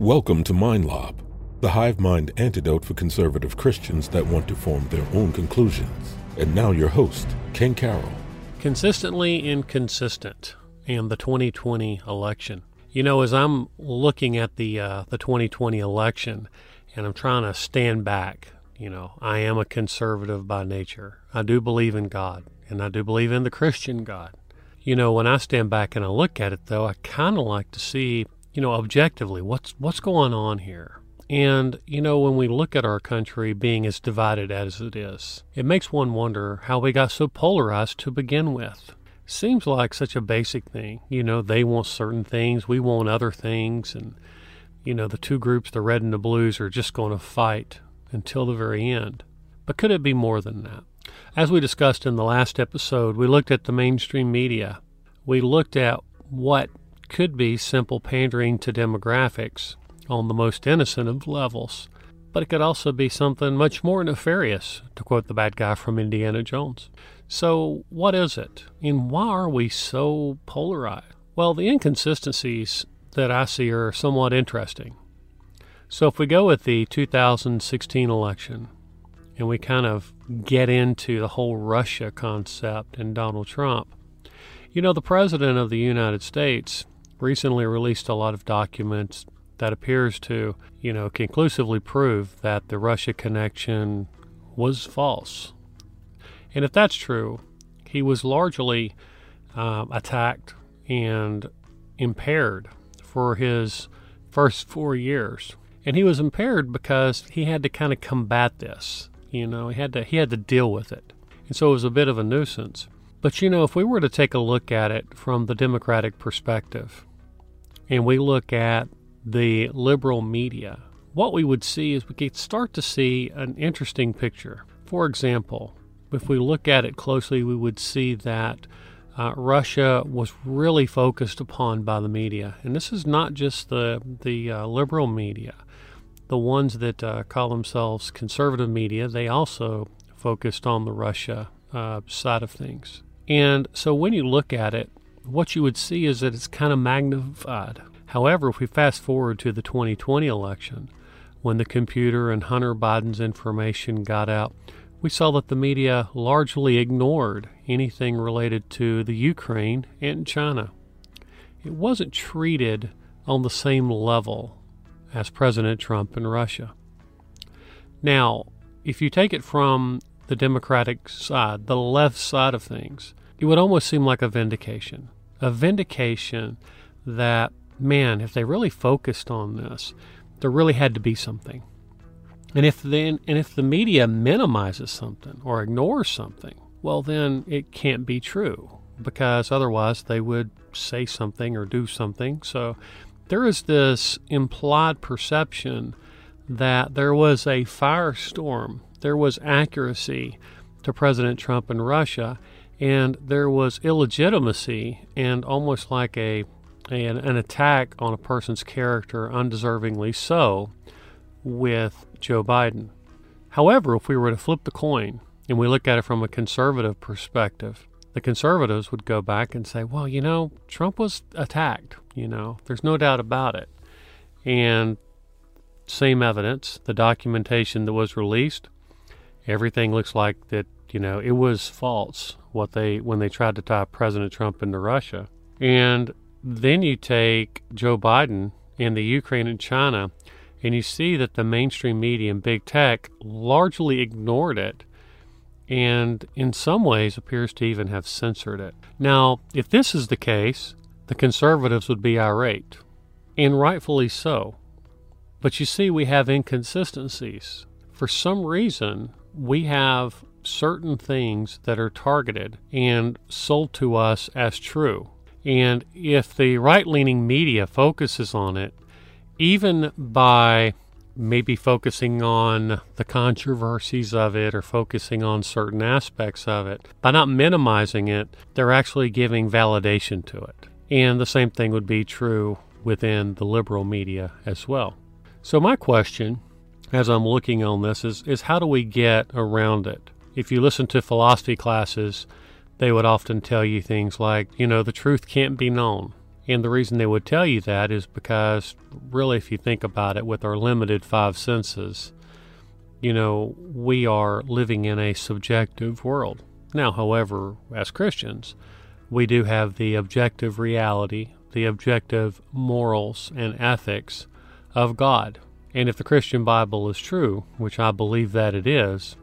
Welcome to MindLob, the hive mind antidote for conservative Christians that want to form their own conclusions. And now your host, Ken Carroll. Consistently inconsistent and the 2020 election. You know, as I'm looking at the uh, the 2020 election, and I'm trying to stand back. You know, I am a conservative by nature. I do believe in God, and I do believe in the Christian God. You know, when I stand back and I look at it, though, I kind of like to see, you know, objectively what's what's going on here. And, you know, when we look at our country being as divided as it is, it makes one wonder how we got so polarized to begin with. Seems like such a basic thing. You know, they want certain things, we want other things, and, you know, the two groups, the red and the blues, are just going to fight until the very end. But could it be more than that? As we discussed in the last episode, we looked at the mainstream media. We looked at what could be simple pandering to demographics on the most innocent of levels, but it could also be something much more nefarious, to quote the bad guy from Indiana Jones. So, what is it, and why are we so polarized? Well, the inconsistencies that I see are somewhat interesting. So, if we go with the 2016 election and we kind of get into the whole Russia concept and Donald Trump, you know, the President of the United States recently released a lot of documents that appears to, you know, conclusively prove that the Russia connection was false. And if that's true, he was largely uh, attacked and impaired for his first four years. And he was impaired because he had to kind of combat this. You know, he had to he had to deal with it. And so it was a bit of a nuisance. But you know, if we were to take a look at it from the Democratic perspective, and we look at the liberal media, what we would see is we could start to see an interesting picture. For example, if we look at it closely, we would see that uh, Russia was really focused upon by the media, and this is not just the the uh, liberal media, the ones that uh, call themselves conservative media. They also focused on the Russia uh, side of things, and so when you look at it, what you would see is that it's kind of magnified. However, if we fast forward to the 2020 election, when the computer and Hunter Biden's information got out, we saw that the media largely ignored anything related to the Ukraine and China. It wasn't treated on the same level as President Trump and Russia. Now, if you take it from the Democratic side, the left side of things, it would almost seem like a vindication. A vindication that man, if they really focused on this, there really had to be something. And if then and if the media minimizes something or ignores something, well then it can't be true because otherwise they would say something or do something. So there is this implied perception that there was a firestorm, there was accuracy to President Trump and Russia, and there was illegitimacy and almost like a an, an attack on a person's character, undeservingly so, with Joe Biden. However, if we were to flip the coin and we look at it from a conservative perspective, the conservatives would go back and say, well, you know, Trump was attacked, you know, there's no doubt about it. And same evidence, the documentation that was released, everything looks like that, you know, it was false what they when they tried to tie President Trump into Russia. And then you take Joe Biden and the Ukraine and China, and you see that the mainstream media and big tech largely ignored it and in some ways appears to even have censored it. Now, if this is the case, the conservatives would be irate, and rightfully so. But you see, we have inconsistencies. For some reason, we have certain things that are targeted and sold to us as true. And if the right leaning media focuses on it, even by maybe focusing on the controversies of it or focusing on certain aspects of it, by not minimizing it, they're actually giving validation to it. And the same thing would be true within the liberal media as well. So, my question as I'm looking on this is, is how do we get around it? If you listen to philosophy classes, they would often tell you things like, you know, the truth can't be known. And the reason they would tell you that is because, really, if you think about it, with our limited five senses, you know, we are living in a subjective world. Now, however, as Christians, we do have the objective reality, the objective morals and ethics of God. And if the Christian Bible is true, which I believe that it is,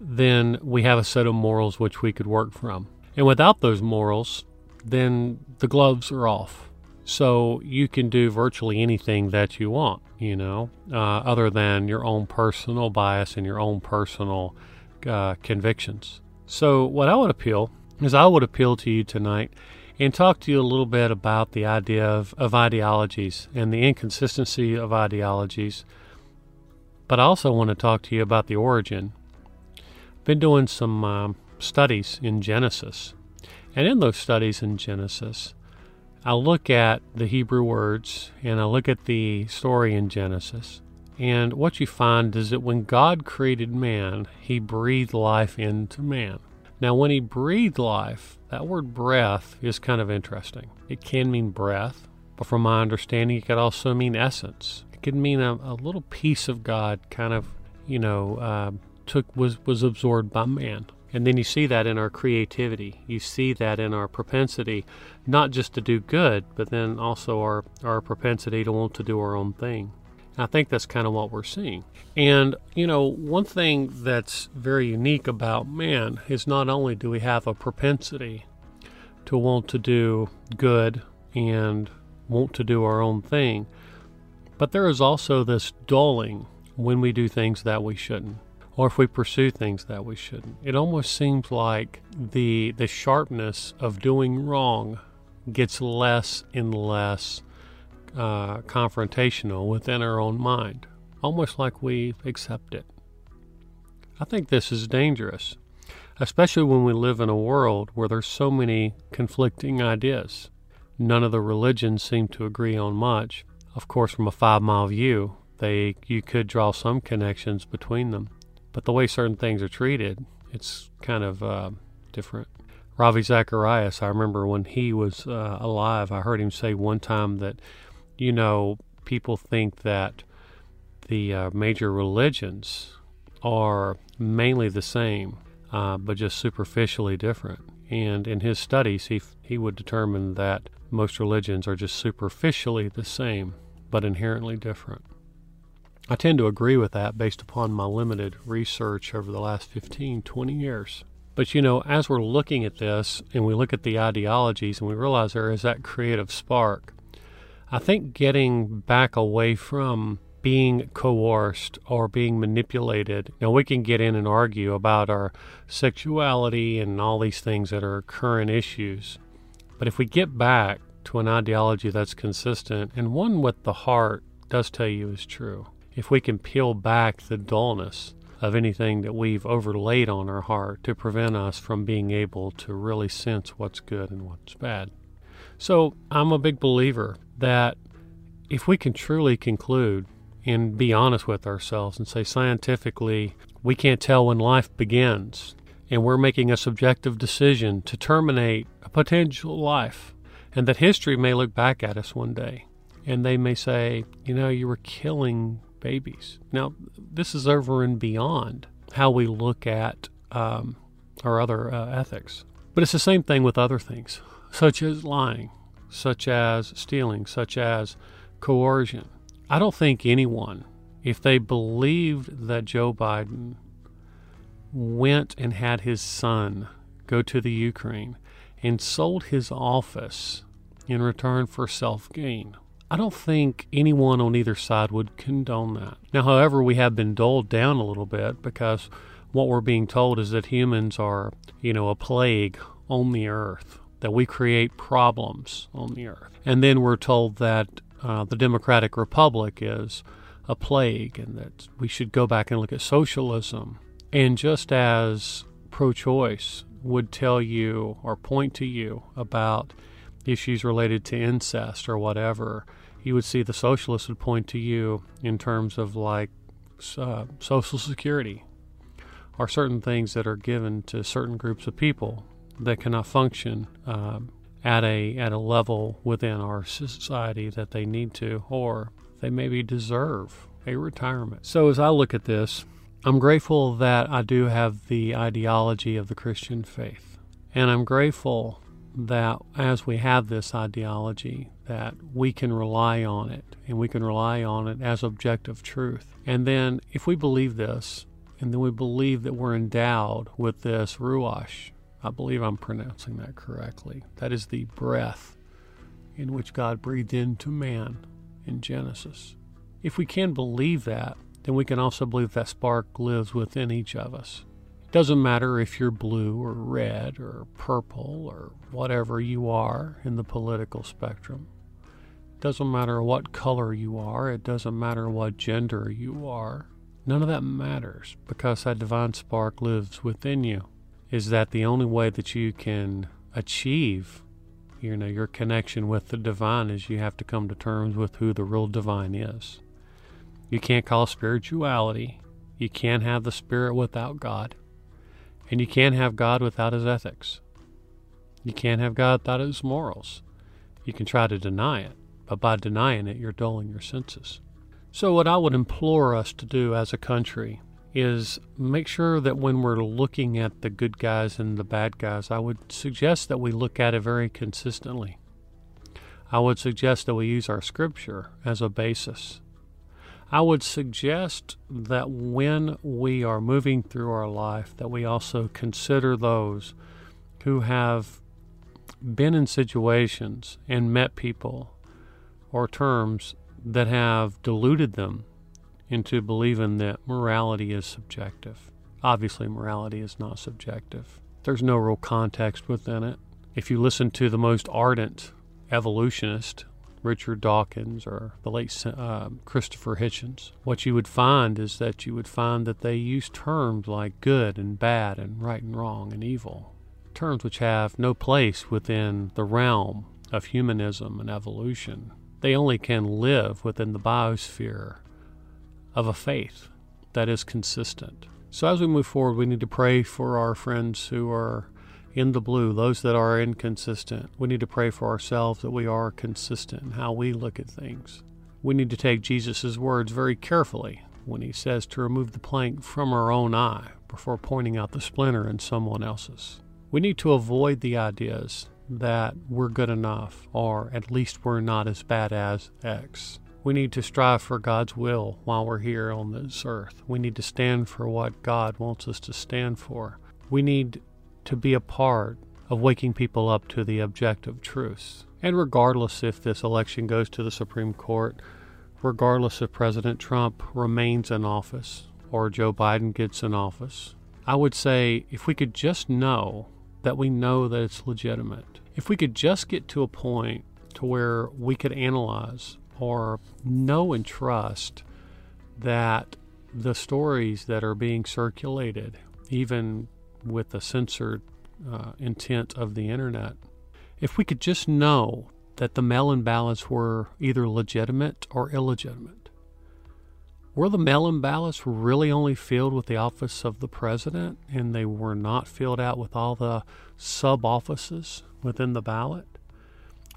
then we have a set of morals which we could work from. And without those morals, then the gloves are off. So you can do virtually anything that you want, you know, uh, other than your own personal bias and your own personal uh, convictions. So, what I would appeal is I would appeal to you tonight and talk to you a little bit about the idea of, of ideologies and the inconsistency of ideologies. But I also want to talk to you about the origin. Been doing some uh, studies in Genesis. And in those studies in Genesis, I look at the Hebrew words and I look at the story in Genesis. And what you find is that when God created man, he breathed life into man. Now, when he breathed life, that word breath is kind of interesting. It can mean breath, but from my understanding, it could also mean essence. It could mean a, a little piece of God kind of, you know, uh, took was was absorbed by man. And then you see that in our creativity. You see that in our propensity, not just to do good, but then also our, our propensity to want to do our own thing. I think that's kind of what we're seeing. And, you know, one thing that's very unique about man is not only do we have a propensity to want to do good and want to do our own thing, but there is also this dulling when we do things that we shouldn't or if we pursue things that we shouldn't. It almost seems like the the sharpness of doing wrong gets less and less uh, confrontational within our own mind, almost like we accept it. I think this is dangerous, especially when we live in a world where there's so many conflicting ideas. None of the religions seem to agree on much. Of course, from a five mile view, they you could draw some connections between them, but the way certain things are treated, it's kind of uh, different. Ravi Zacharias, I remember when he was uh, alive, I heard him say one time that you know, people think that the uh, major religions are mainly the same, uh, but just superficially different. And in his studies, he, he would determine that most religions are just superficially the same, but inherently different. I tend to agree with that based upon my limited research over the last 15, 20 years. But you know, as we're looking at this and we look at the ideologies and we realize there is that creative spark, I think getting back away from being coerced or being manipulated. Now, we can get in and argue about our sexuality and all these things that are current issues. But if we get back to an ideology that's consistent and one what the heart does tell you is true, if we can peel back the dullness of anything that we've overlaid on our heart to prevent us from being able to really sense what's good and what's bad. So, I'm a big believer that if we can truly conclude and be honest with ourselves and say scientifically, we can't tell when life begins, and we're making a subjective decision to terminate a potential life, and that history may look back at us one day and they may say, you know, you were killing babies. Now, this is over and beyond how we look at um, our other uh, ethics. But it's the same thing with other things, such as lying, such as stealing, such as coercion. I don't think anyone, if they believed that Joe Biden went and had his son go to the Ukraine and sold his office in return for self gain. I don't think anyone on either side would condone that. Now, however, we have been doled down a little bit because what we're being told is that humans are, you know, a plague on the earth that we create problems on the earth. And then we're told that uh, the Democratic Republic is a plague and that we should go back and look at socialism. And just as pro choice would tell you or point to you about issues related to incest or whatever, you would see the socialists would point to you in terms of like uh, Social Security or certain things that are given to certain groups of people that cannot function um, at a at a level within our society that they need to or they maybe deserve a retirement. So as I look at this, I'm grateful that I do have the ideology of the Christian faith. And I'm grateful that as we have this ideology that we can rely on it and we can rely on it as objective truth. And then if we believe this and then we believe that we're endowed with this ruach, I believe I'm pronouncing that correctly. That is the breath in which God breathed into man in Genesis. If we can believe that, then we can also believe that spark lives within each of us. Doesn't matter if you're blue or red or purple or whatever you are in the political spectrum. Doesn't matter what color you are. It doesn't matter what gender you are. None of that matters because that divine spark lives within you. Is that the only way that you can achieve you know your connection with the divine is you have to come to terms with who the real divine is. You can't call spirituality. You can't have the spirit without God. And you can't have God without his ethics. You can't have God without his morals. You can try to deny it, but by denying it, you're dulling your senses. So, what I would implore us to do as a country is make sure that when we're looking at the good guys and the bad guys, I would suggest that we look at it very consistently. I would suggest that we use our scripture as a basis. I would suggest that when we are moving through our life that we also consider those who have been in situations and met people or terms that have deluded them into believing that morality is subjective. Obviously, morality is not subjective. There's no real context within it. If you listen to the most ardent evolutionist, Richard Dawkins or the late uh, Christopher Hitchens, what you would find is that you would find that they use terms like good and bad and right and wrong and evil, terms which have no place within the realm of humanism and evolution. They only can live within the biosphere of a faith that is consistent. So as we move forward, we need to pray for our friends who are in the blue, those that are inconsistent. We need to pray for ourselves that we are consistent in how we look at things. We need to take Jesus' words very carefully when he says to remove the plank from our own eye before pointing out the splinter in someone else's. We need to avoid the ideas that we're good enough or at least we're not as bad as X. We need to strive for God's will while we're here on this earth. We need to stand for what God wants us to stand for. We need to be a part of waking people up to the objective truths. And regardless if this election goes to the Supreme Court, regardless if President Trump remains in office or Joe Biden gets in office, I would say if we could just know that we know that it's legitimate, if we could just get to a point to where we could analyze or know and trust that the stories that are being circulated, even with the censored uh, intent of the internet, if we could just know that the mail in ballots were either legitimate or illegitimate. Were the mail in ballots really only filled with the office of the president and they were not filled out with all the sub offices within the ballot?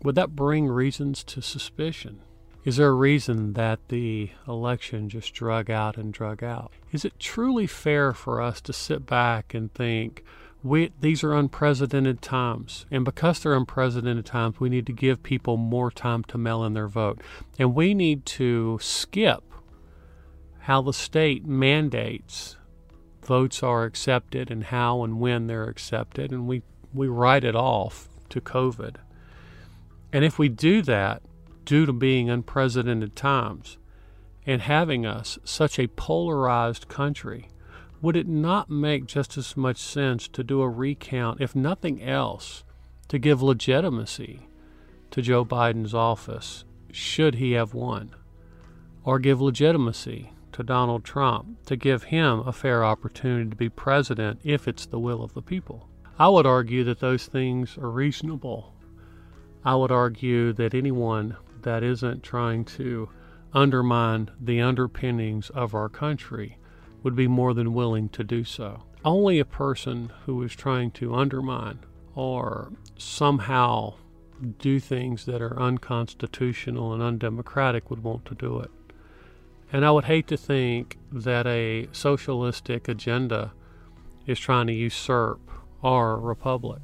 Would that bring reasons to suspicion? Is there a reason that the election just drug out and drug out? Is it truly fair for us to sit back and think, we, these are unprecedented times, and because they're unprecedented times, we need to give people more time to mail in their vote. And we need to skip how the state mandates votes are accepted and how and when they're accepted, and we, we write it off to COVID. And if we do that, due to being unprecedented times and having us such a polarized country, would it not make just as much sense to do a recount, if nothing else, to give legitimacy to Joe Biden's office, should he have won? Or give legitimacy to Donald Trump to give him a fair opportunity to be president if it's the will of the people? I would argue that those things are reasonable. I would argue that anyone that isn't trying to undermine the underpinnings of our country would be more than willing to do so. Only a person who is trying to undermine or somehow do things that are unconstitutional and undemocratic would want to do it. And I would hate to think that a socialistic agenda is trying to usurp our republic.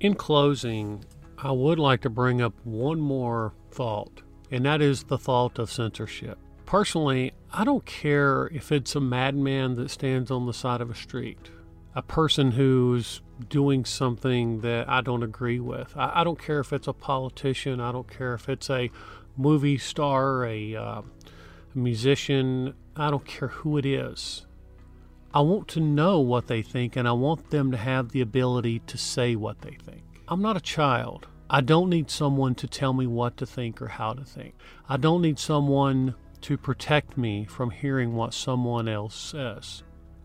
In closing, I would like to bring up one more thought, and that is the thought of censorship. Personally, I don't care if it's a madman that stands on the side of a street, a person who's doing something that I don't agree with. I, I don't care if it's a politician, I don't care if it's a movie star, a, uh, a musician, I don't care who it is. I want to know what they think and I want them to have the ability to say what they think. I'm not a child. I don't need someone to tell me what to think or how to think. I don't need someone to protect me from hearing what someone else says.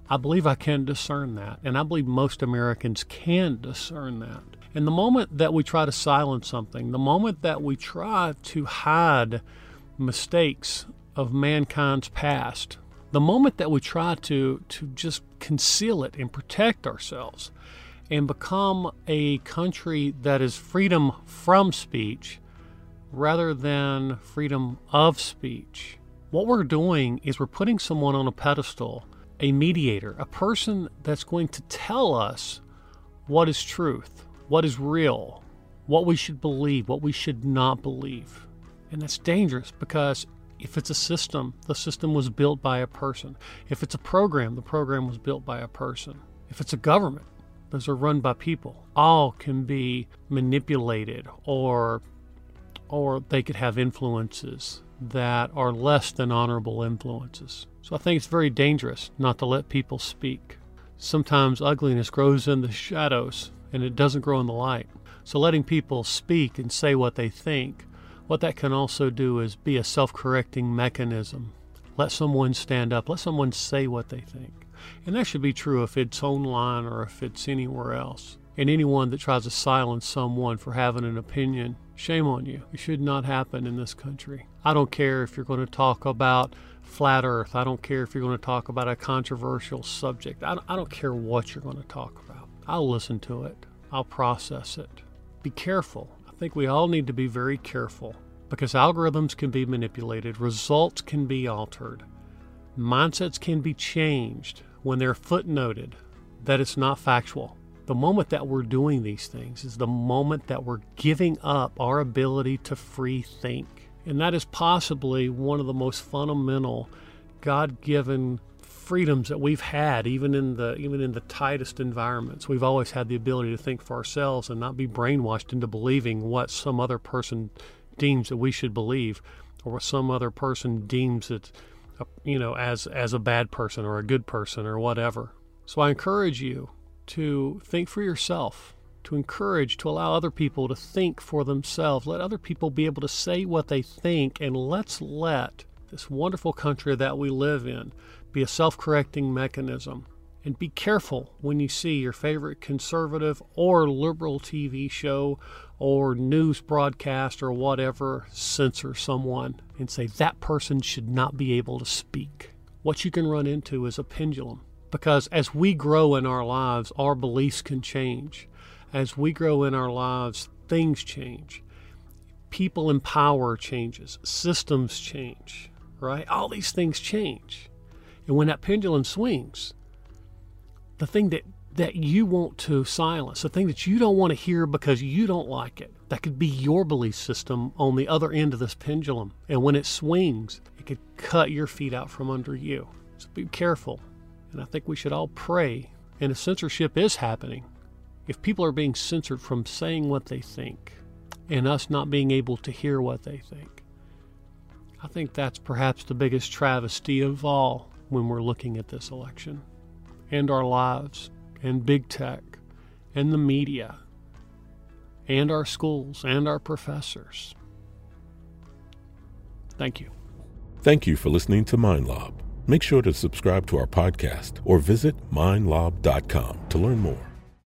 I believe I can discern that, and I believe most Americans can discern that. And the moment that we try to silence something, the moment that we try to hide mistakes of mankind's past, the moment that we try to, to just conceal it and protect ourselves and become a country that is freedom from speech rather than freedom of speech, what we're doing is we're putting someone on a pedestal, a mediator, a person that's going to tell us what is truth, what is real, what we should believe, what we should not believe. And that's dangerous because if it's a system, the system was built by a person. If it's a program, the program was built by a person. If it's a government, those are run by people. All can be manipulated or or they could have influences that are less than honorable influences. So I think it's very dangerous not to let people speak. Sometimes ugliness grows in the shadows and it doesn't grow in the light. So letting people speak and say what they think what that can also do is be a self correcting mechanism. Let someone stand up, let someone say what they think. And that should be true if it's online or if it's anywhere else. And anyone that tries to silence someone for having an opinion, shame on you. It should not happen in this country. I don't care if you're going to talk about flat earth. I don't care if you're going to talk about a controversial subject. I don't, care what you're going to talk about. I'll listen to it, I'll process it. Be careful I think we all need to be very careful because algorithms can be manipulated, results can be altered, mindsets can be changed when they're footnoted that it's not factual. The moment that we're doing these things is the moment that we're giving up our ability to free think. And that is possibly one of the most fundamental God given freedoms that we've had even in the even in the tightest environments we've always had the ability to think for ourselves and not be brainwashed into believing what some other person deems that we should believe or what some other person deems that you know as as a bad person or a good person or whatever so i encourage you to think for yourself to encourage to allow other people to think for themselves let other people be able to say what they think and let's let this wonderful country that we live in be a self correcting mechanism. And be careful when you see your favorite conservative or liberal TV show or news broadcast or whatever censor someone and say that person should not be able to speak. What you can run into is a pendulum because as we grow in our lives, our beliefs can change. As we grow in our lives, things change. People in power changes, systems change, right? All these things change. And when that pendulum swings, the thing that, that you want to silence, the thing that you don't want to hear because you don't like it, that could be your belief system on the other end of this pendulum. And when it swings, it could cut your feet out from under you. So be careful. And I think we should all pray. And if censorship is happening, if people are being censored from saying what they think and us not being able to hear what they think, I think that's perhaps the biggest travesty of all when we're looking at this election and our lives and big tech and the media and our schools and our professors. Thank you. Thank you for listening to MindLob. Make sure to subscribe to our podcast or visit mindlob.com to learn more.